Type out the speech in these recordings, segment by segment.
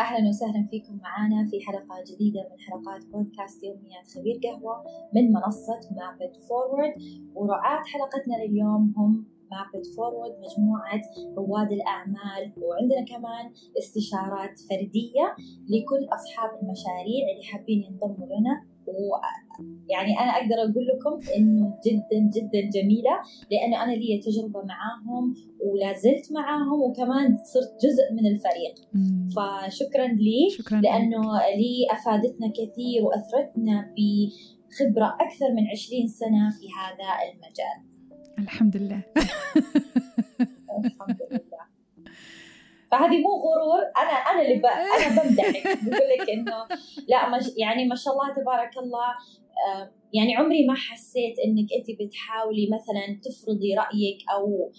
أهلا وسهلا فيكم معنا في حلقة جديدة من حلقات بودكاست يوميات خبير قهوة من منصة Map It Forward ورعاة حلقتنا لليوم هم Map It Forward مجموعة رواد الأعمال. وعندنا كمان استشارات فردية لكل أصحاب المشاريع اللي حابين ينضموا لنا. ويعني أنا أقدر أقول لكم إنه جدا جدا جميلة لأنه أنا لي تجربة معاهم ولا زلت معاهم وكمان صرت جزء من الفريق. فشكرا لي شكرا لأنه لي أفادتنا كثير وأثرتنا بخبرة أكثر من 20 سنة في هذا المجال. الحمد لله. الحمد لله. فهذه مو غرور أنا أنا اللي ب... أنا بمدحك بقول لك إنه لا مش يعني ما شاء الله تبارك الله آه، يعني عمري ما حسيت إنك أنت بتحاولي مثلا تفرضي رأيك أو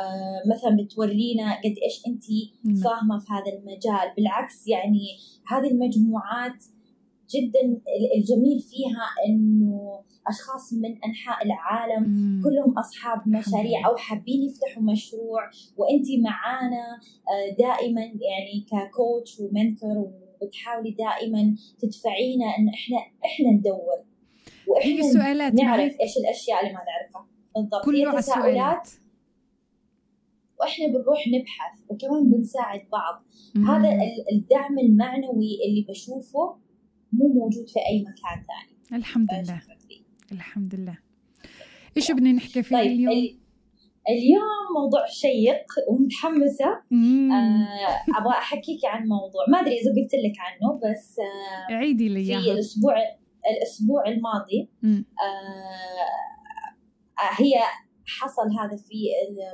آه، مثلا بتورينا قد إيش أنت نعم. فاهمة في هذا المجال بالعكس يعني هذه المجموعات جدا الجميل فيها إنه أشخاص من أنحاء العالم مم. كلهم أصحاب مشاريع أو حابين يفتحوا مشروع وانت معانا آه، دائما يعني ككوتش ومنتور وبتحاولي دائما تدفعينا انه إحنا إحنا ندور. وإحنا السؤالات نعرف إيش الأشياء اللي ما نعرفها. بالضبط. على تساؤلات السؤالات. وإحنا بنروح نبحث وكمان بنساعد بعض. مم. هذا ال- الدعم المعنوي اللي بشوفه مو موجود في أي مكان ثاني الحمد لله. الحمد لله إيش بدنا نحكي فيه طيب اليوم؟ ال- اليوم موضوع شيق ومتحمسة مم. آه، أبغى أحكيك عن موضوع ما أدري إذا قلت لك عنه بس آه، عيدي لي في الأسبوع الأسبوع الماضي مم. آه، هي حصل هذا في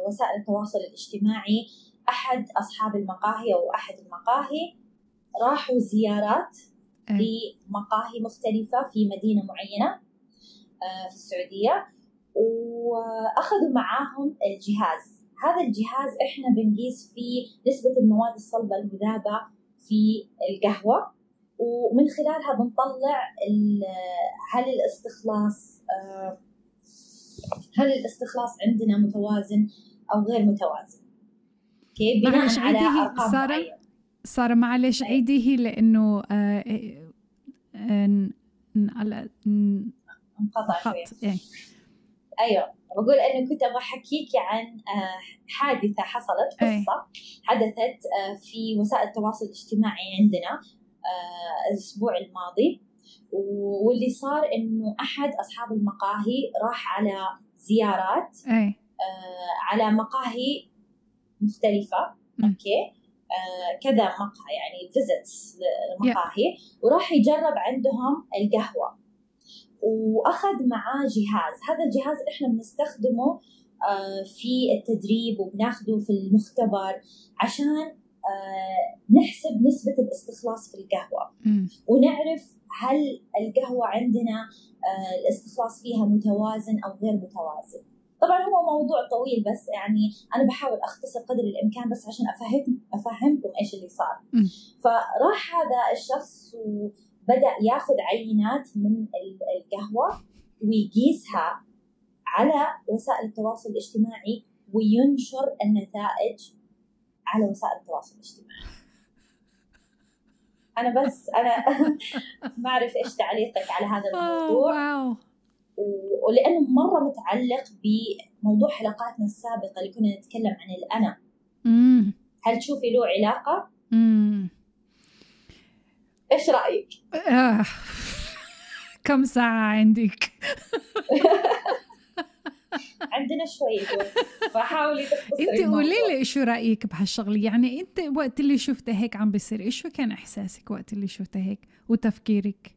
وسائل التواصل الاجتماعي أحد أصحاب المقاهي أو أحد المقاهي راحوا زيارات. لمقاهي مختلفة في مدينة معينة آه، في السعودية. وأخذوا معاهم الجهاز. هذا الجهاز إحنا بنقيس فيه نسبة المواد الصلبة المذابة في القهوة. ومن خلالها بنطلع هل الاستخلاص آه، هل الاستخلاص عندنا متوازن أو غير متوازن؟ أوكي؟ بناء على أرقام سارة؟ معينة. سارة معلش عيدي هي لأنه آه، انقطع خط. شوية. إيه. أيوه. بقول انه كنت أبغى أحكيك عن آه، حادثة حصلت أي. قصة حدثت آه، في وسائل التواصل الاجتماعي عندنا آه، الأسبوع الماضي. واللي صار إنه أحد أصحاب المقاهي راح على زيارات آه، على مقاهي مختلفة. okay. كذا مقهى يعني visits لمقاهي وراح يجرب عندهم القهوة. وأخذ معاه جهاز. هذا الجهاز إحنا بنستخدمه آه، في التدريب وبناخده في المختبر عشان آه، نحسب نسبة الاستخلاص في القهوة. ونعرف هل القهوة عندنا آه، الاستخلاص فيها متوازن أو غير متوازن. طبعا هو موضوع طويل بس يعني أنا بحاول أختصر قدر الإمكان بس عشان أفهم أفهمكم إيش اللي صار. فراح هذا الشخص وبدأ ياخذ عينات من ال- القهوة ويقيسها على وسائل التواصل الاجتماعي وينشر النتائج على وسائل التواصل الاجتماعي. أنا بس أنا ما أعرف إيش تعليقك على هذا أوه، الموضوع. واو و- ولأنه مرة متعلق بموضوع حلقاتنا السابقة اللي كنا نتكلم عن الأنا مم. هل تشوفي له علاقة؟ مم. إيش رأيك؟ آه. كم ساعة عندك؟ عندنا شوية وقت فحاولي تختصري أنت. قولي لي شو رأيك بهالشغلة يعني أنت وقت اللي شفتها هيك عم بيصير إيش كان إحساسك وقت اللي شفتها هيك وتفكيرك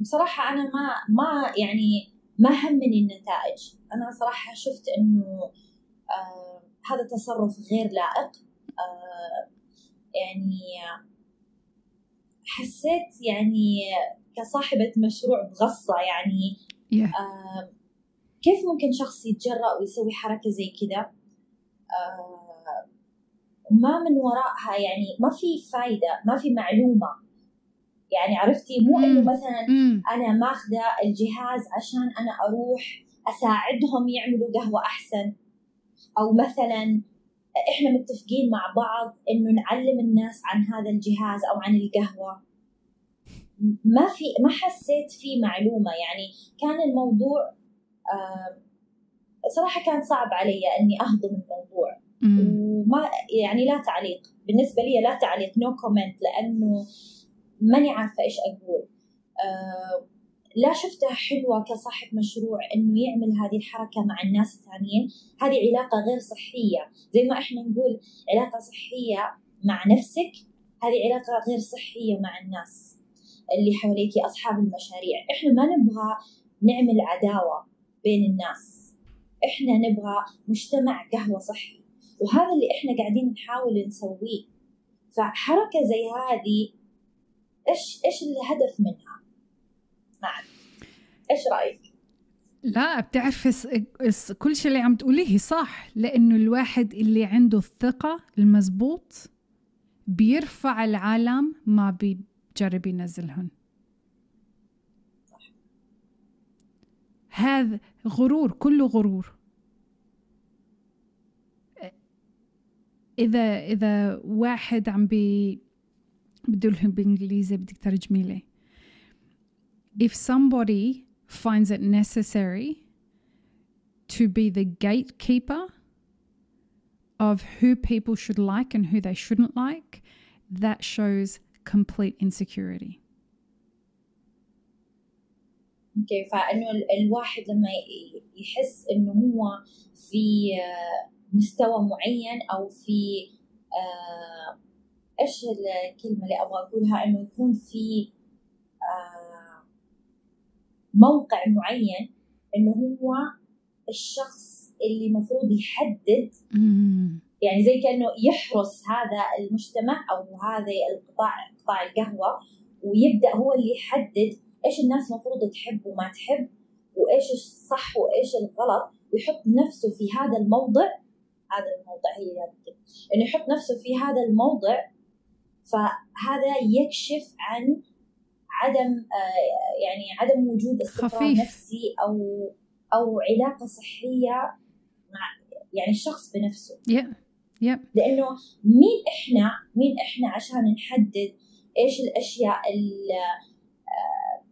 بصراحة أنا ما ما يعني ما همني النتائج. أنا صراحة شفت إنه آه هذا تصرف غير لائق. آه يعني حسيت يعني كصاحبة مشروع بغصة يعني. Yeah. آه كيف ممكن شخص يتجرأ ويسوي حركة زي كذا؟ آه ما من وراءها يعني ما في فايدة ما في معلومة. يعني عرفتي؟ مو مم. مثلا مم. أنا ماخذة الجهاز عشان أنا أروح أساعدهم يعملوا قهوة أحسن. أو مثلا إحنا متفقين مع بعض إنه نعلم الناس عن هذا الجهاز أو عن القهوة. ما في ما حسيت في معلومة. يعني كان الموضوع صراحة كان صعب علي إني أهضم الموضوع. وما يعني لا تعليق. بالنسبة لي لا تعليق no no comment لأنه ماني عارفة إيش أقول. لا شفتها حلوة كصاحب مشروع إنه يعمل هذه الحركة مع الناس الثانيين. هذه علاقة غير صحية. زي ما إحنا نقول علاقة صحية مع نفسك هذه علاقة غير صحية مع الناس اللي حواليك أصحاب المشاريع. إحنا ما نبغى نعمل عداوة بين الناس. إحنا نبغى مجتمع قهوة صحي. وهذا اللي إحنا قاعدين نحاول نسويه. فحركة زي هذه إيش إيش الهدف منها؟ ما إيش رأيك لا بتعرف كل شيء اللي عم تقوليه صح لأنه الواحد اللي عنده الثقة المزبوط بيرفع العالم ما بيجرب ينزلهن صح. هذا غرور كله غرور إذا إذا واحد عم بي بده لهم بالانجليزي بدك ترجمي لي if somebody finds it necessary to be the gatekeeper of who people should like and who they shouldn't like, that shows complete insecurity. اوكي okay, فانه الواحد لما يحس انه هو في مستوى معين او في إيش الكلمة اللي أبغى أقولها؟ إنه يكون في موقع معين إنه هو الشخص اللي المفروض يحدد. يعني زي كأنه يحرس هذا المجتمع أو هذا القطاع قطاع القهوة ويبدأ هو اللي يحدد إيش الناس المفروض تحب وما تحب وإيش الصح وإيش الغلط ويحط نفسه في هذا الموضع. هذا الموضع هي. إنه يحط نفسه في هذا الموضع فهذا يكشف عن عدم آه، يعني عدم وجود استقرار نفسي أو أو علاقة صحيه مع يعني الشخص بنفسه yeah. yeah. لأنه مين إحنا مين إحنا عشان نحدد إيش الأشياء اللي آه،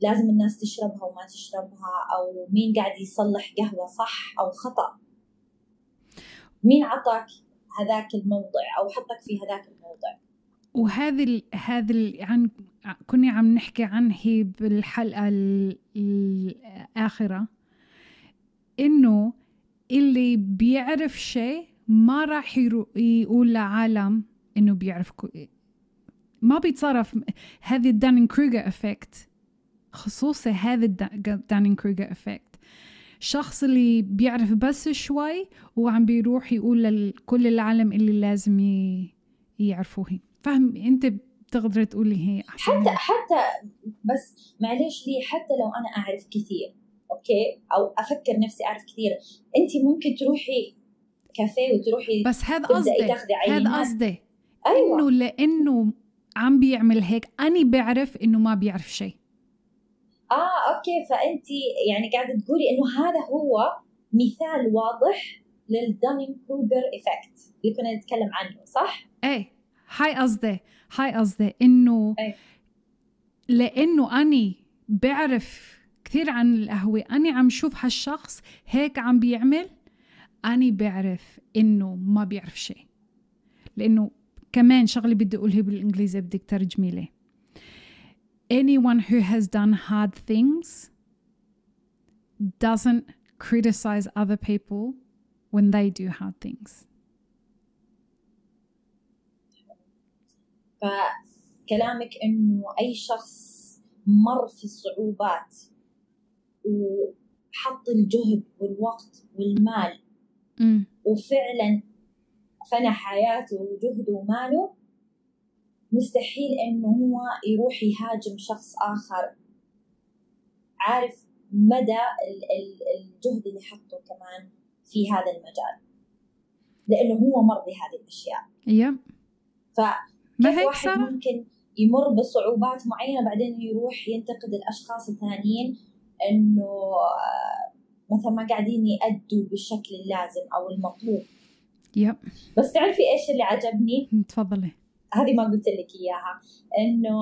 لازم الناس تشربها وما تشربها أو مين قاعد يصلح قهوة صح أو خطأ مين عطاك هذاك الموضع أو حطك في هذاك الموضع وهذه ال هذه ال عن كنا عم نحكي عنه بالحلقة الآخرة إنه اللي بيعرف شيء ما راح يقول لعالم إنه بيعرف ما بيتصرف. هذه ال Dunning-Kruger effect خصوصا هذا ال Dunning-Kruger effect الشخص اللي بيعرف بس شوي وعم بيروح يقول لكل العالم اللي لازم يعرفوه. فهم انت تقدري تقولي هي أحسن حتى حتى بس معلش لي حتى لو أنا أعرف كثير أوكي؟ أو أفكر نفسي أعرف كثير أنت ممكن تروحي كافيه وتروحي بس هذا قصدي هذا قصدي أيوة. إنه لإنه عم بيعمل هيك أني بعرف إنه ما بيعرف شيء آه okay. فأنت يعني قاعدة تقولي إنه هذا هو مثال واضح لل Dunning -Kruger effect اللي كنا نتكلم عنه صح؟ إيه. هاي قصدي هاي قصدي إنه لإنه أني بعرف كثير عن القهوة أني عم شوف هالشخص هيك عم بيعمل أني بعرف إنه ما بيعرف شيء لأنه كمان شغلة بدي أقولها بالإنجليزي بدك ترجمي لي. Anyone who has done hard things doesn't criticize other people when they do hard things. فكلامك إنه أي شخص مر في الصعوبات وحط الجهد والوقت والمال م. وفعلا فنى حياته وجهده وماله مستحيل إنه هو يروح يهاجم شخص آخر. عارف مدى الجهد اللي حطه كمان في هذا المجال؟ لأنه هو مر بهذه الأشياء. يب ف ما هيك واحد صار؟ ممكن يمر بصعوبات معينة بعدين يروح ينتقد الأشخاص الثانيين إنه آه، مثلا ما قاعدين يأدوا بالشكل اللازم أو المطلوب. يب. بس تعرفي إيش اللي عجبني؟ تفضلي. هذه ما قلت لك إياها. إنه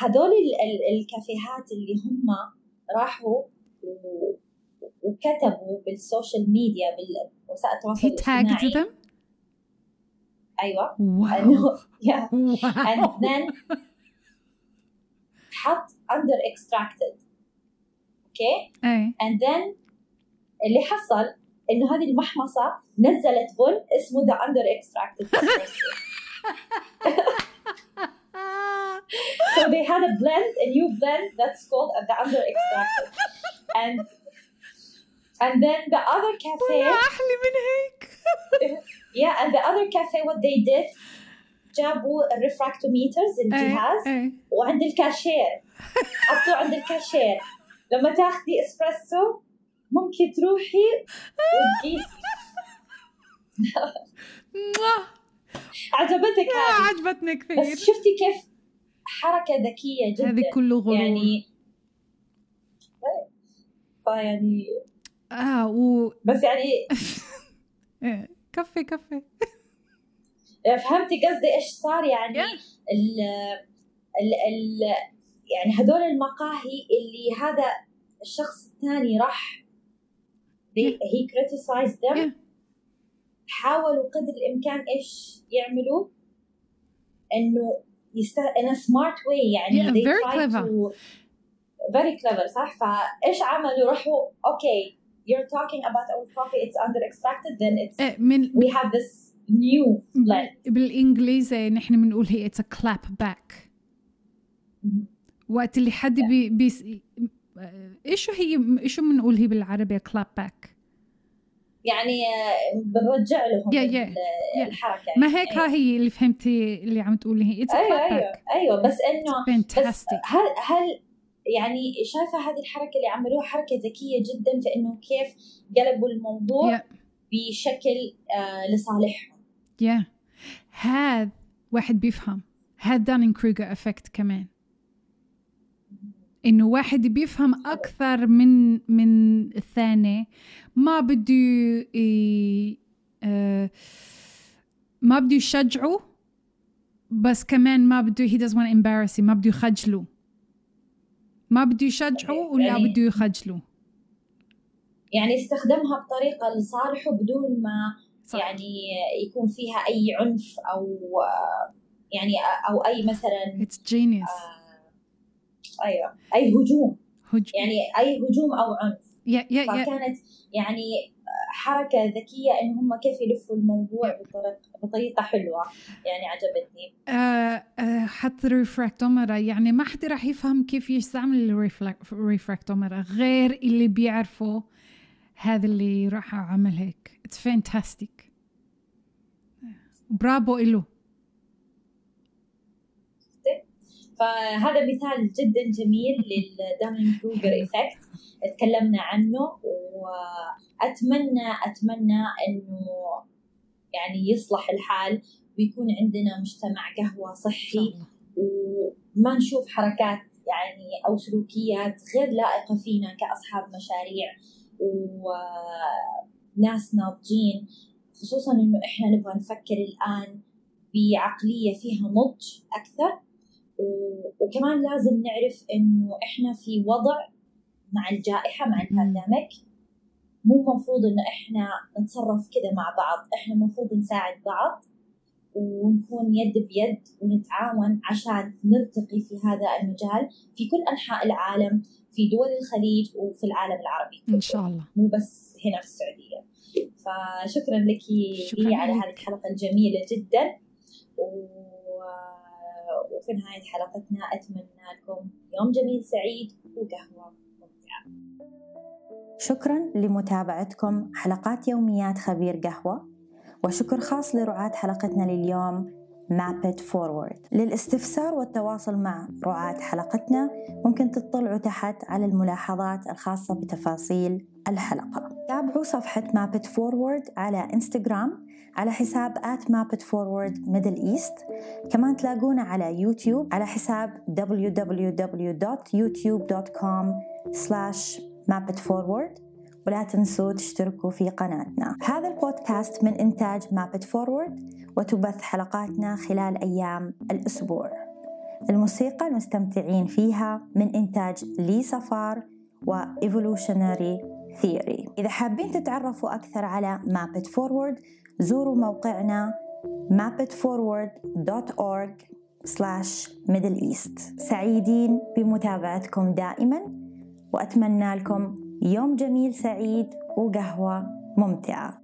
هذول ال- ال- الكافيهات اللي هم راحوا وكتبوا بالسوشيال ميديا بالوسائل التواصل الاجتماعي. ايوه wow انه yeah. and wow then حط under extracted اوكي ايه and then اللي حصل انه هذه المحمصه نزلت بن اسمه the under extracted espresso so they had a blend a new blend that's called the under extracted and and then the other cafe ولا احلى من هيك yeah and the other cafe what they did جابوا ال refractometers الجهاز إيه وعند الكاشير. حطوه عند الكاشير. لما تاخذي اسبريسو ممكن تروحي وتقيسي. عجبتك هذه. عجبتني بس كثير شفتي كيف حركة ذكية جدا. هذه كله غرور. يعني فيعني آه و بس يعني إيه، كفي كفي. فهمتي قصدي إيش صار؟ يعني. ال ال ال يعني هذول المقاهي اللي هذا الشخص الثاني راح criticized them. Yeah. حاولوا قدر الإمكان إيش يعملوا؟ إنه يست in a smart way يعني Yeah, they very clever. too very clever صح؟ فإيش عملوا؟ راحوا okay you're talking about our coffee it's under extracted then it's إيه، من we have this new blend. بالإنجليزي نحن بنقول هي it's clap back وقت اللي حد بي بيس إيش هي إيش بنقول هي بالعربي clap back يعني آه، بنرجع لهم Yeah, ال- yeah, yeah. الحركة. ما هيك أيوة. ها هي اللي فهمتي اللي عم تقولي هي. it's أيوه clap أيوه back أيوه بس إنه بس fantastic هل هل يعني شايفة هذه الحركة اللي عملوها حركة ذكية جدا في إنه كيف قلبوا الموضوع Yeah. بشكل آه لصالحهم يا هذا واحد بيفهم. هذا Dunning-Kruger effect كمان. إنه واحد بيفهم أكثر من من الثاني. ما بده آه، ما بده يشجعه بس كمان ما بده he doesn't want to embarrass him. ما بده يخجله. ما بده يشجعه ولا يعني- بده يخجله؟ يعني استخدمها بطريقة لصالحه بدون ما صح. يعني يكون فيها أي عنف أو آه، يعني أو أي مثلا it's genius. آه، أيوه أي هجوم. هج... يعني أي هجوم أو عنف. yeah yeah yeah فكانت يعني حركة ذكية إن هم كيف يلفوا الموضوع بطريقة بطريقة حلوة. يعني عجبتني. آه، آه، حط ال refractometer يعني ما حد راح يفهم كيف يستعمل ال refractometer غير اللي بيعرفه هذا اللي راح عمل هيك. it's fantastic برافو إله. فهذا مثال جدا جميل لل Dunning-Kruger effect تكلمنا عنه وأتمنى أتمنى إنه يعني يصلح الحال ويكون عندنا مجتمع صحي. وما نشوف حركات يعني أو سلوكيات غير لائقة فينا كأصحاب مشاريع وناس ناضجين. خصوصا إنه إحنا نبغى نفكر الآن بعقلية فيها نضج أكثر. و- وكمان لازم نعرف إنه إحنا في وضع مع الجائحة مع البانديميك. مو مفروض إنه إحنا نتصرف كده مع بعض. إحنا المفروض نساعد بعض ونكون يد بيد ونتعاون عشان نرتقي في هذا المجال في كل أنحاء العالم في دول الخليج وفي العالم العربي إن شاء الله. مو بس هنا في السعودية. فشكرا لك شكراً لي على. هذه الحلقة الجميلة جدا. و... وفي نهاية حلقتنا. أتمنى لكم يوم جميل سعيد وقهوة ممتعة. شكرا لمتابعتكم حلقات يوميات خبير قهوة وشكر خاص لرعاة حلقتنا لليوم Map It Forward للاستفسار والتواصل مع رعاة حلقتنا ممكن تطلعوا تحت على الملاحظات الخاصة بتفاصيل الحلقة. تابعوا صفحة Map It Forward على انستغرام على حساب at mapitforward middle east. كمان تلاقونا على يوتيوب على حساب www.youtube.com slash forward. ولا تنسوا تشتركوا في قناتنا. هذا البودكاست من إنتاج Map It Forward وتبث حلقاتنا خلال أيام الأسبوع. الموسيقى المستمتعين فيها من إنتاج لي صفار و Evolutionary Theory. إذا حابين تتعرفوا أكثر على مابت فورورد زوروا موقعنا mapitforward.org slash middle east. سعيدين بمتابعتكم دائما وأتمنى لكم يوم جميل سعيد وقهوة ممتعة.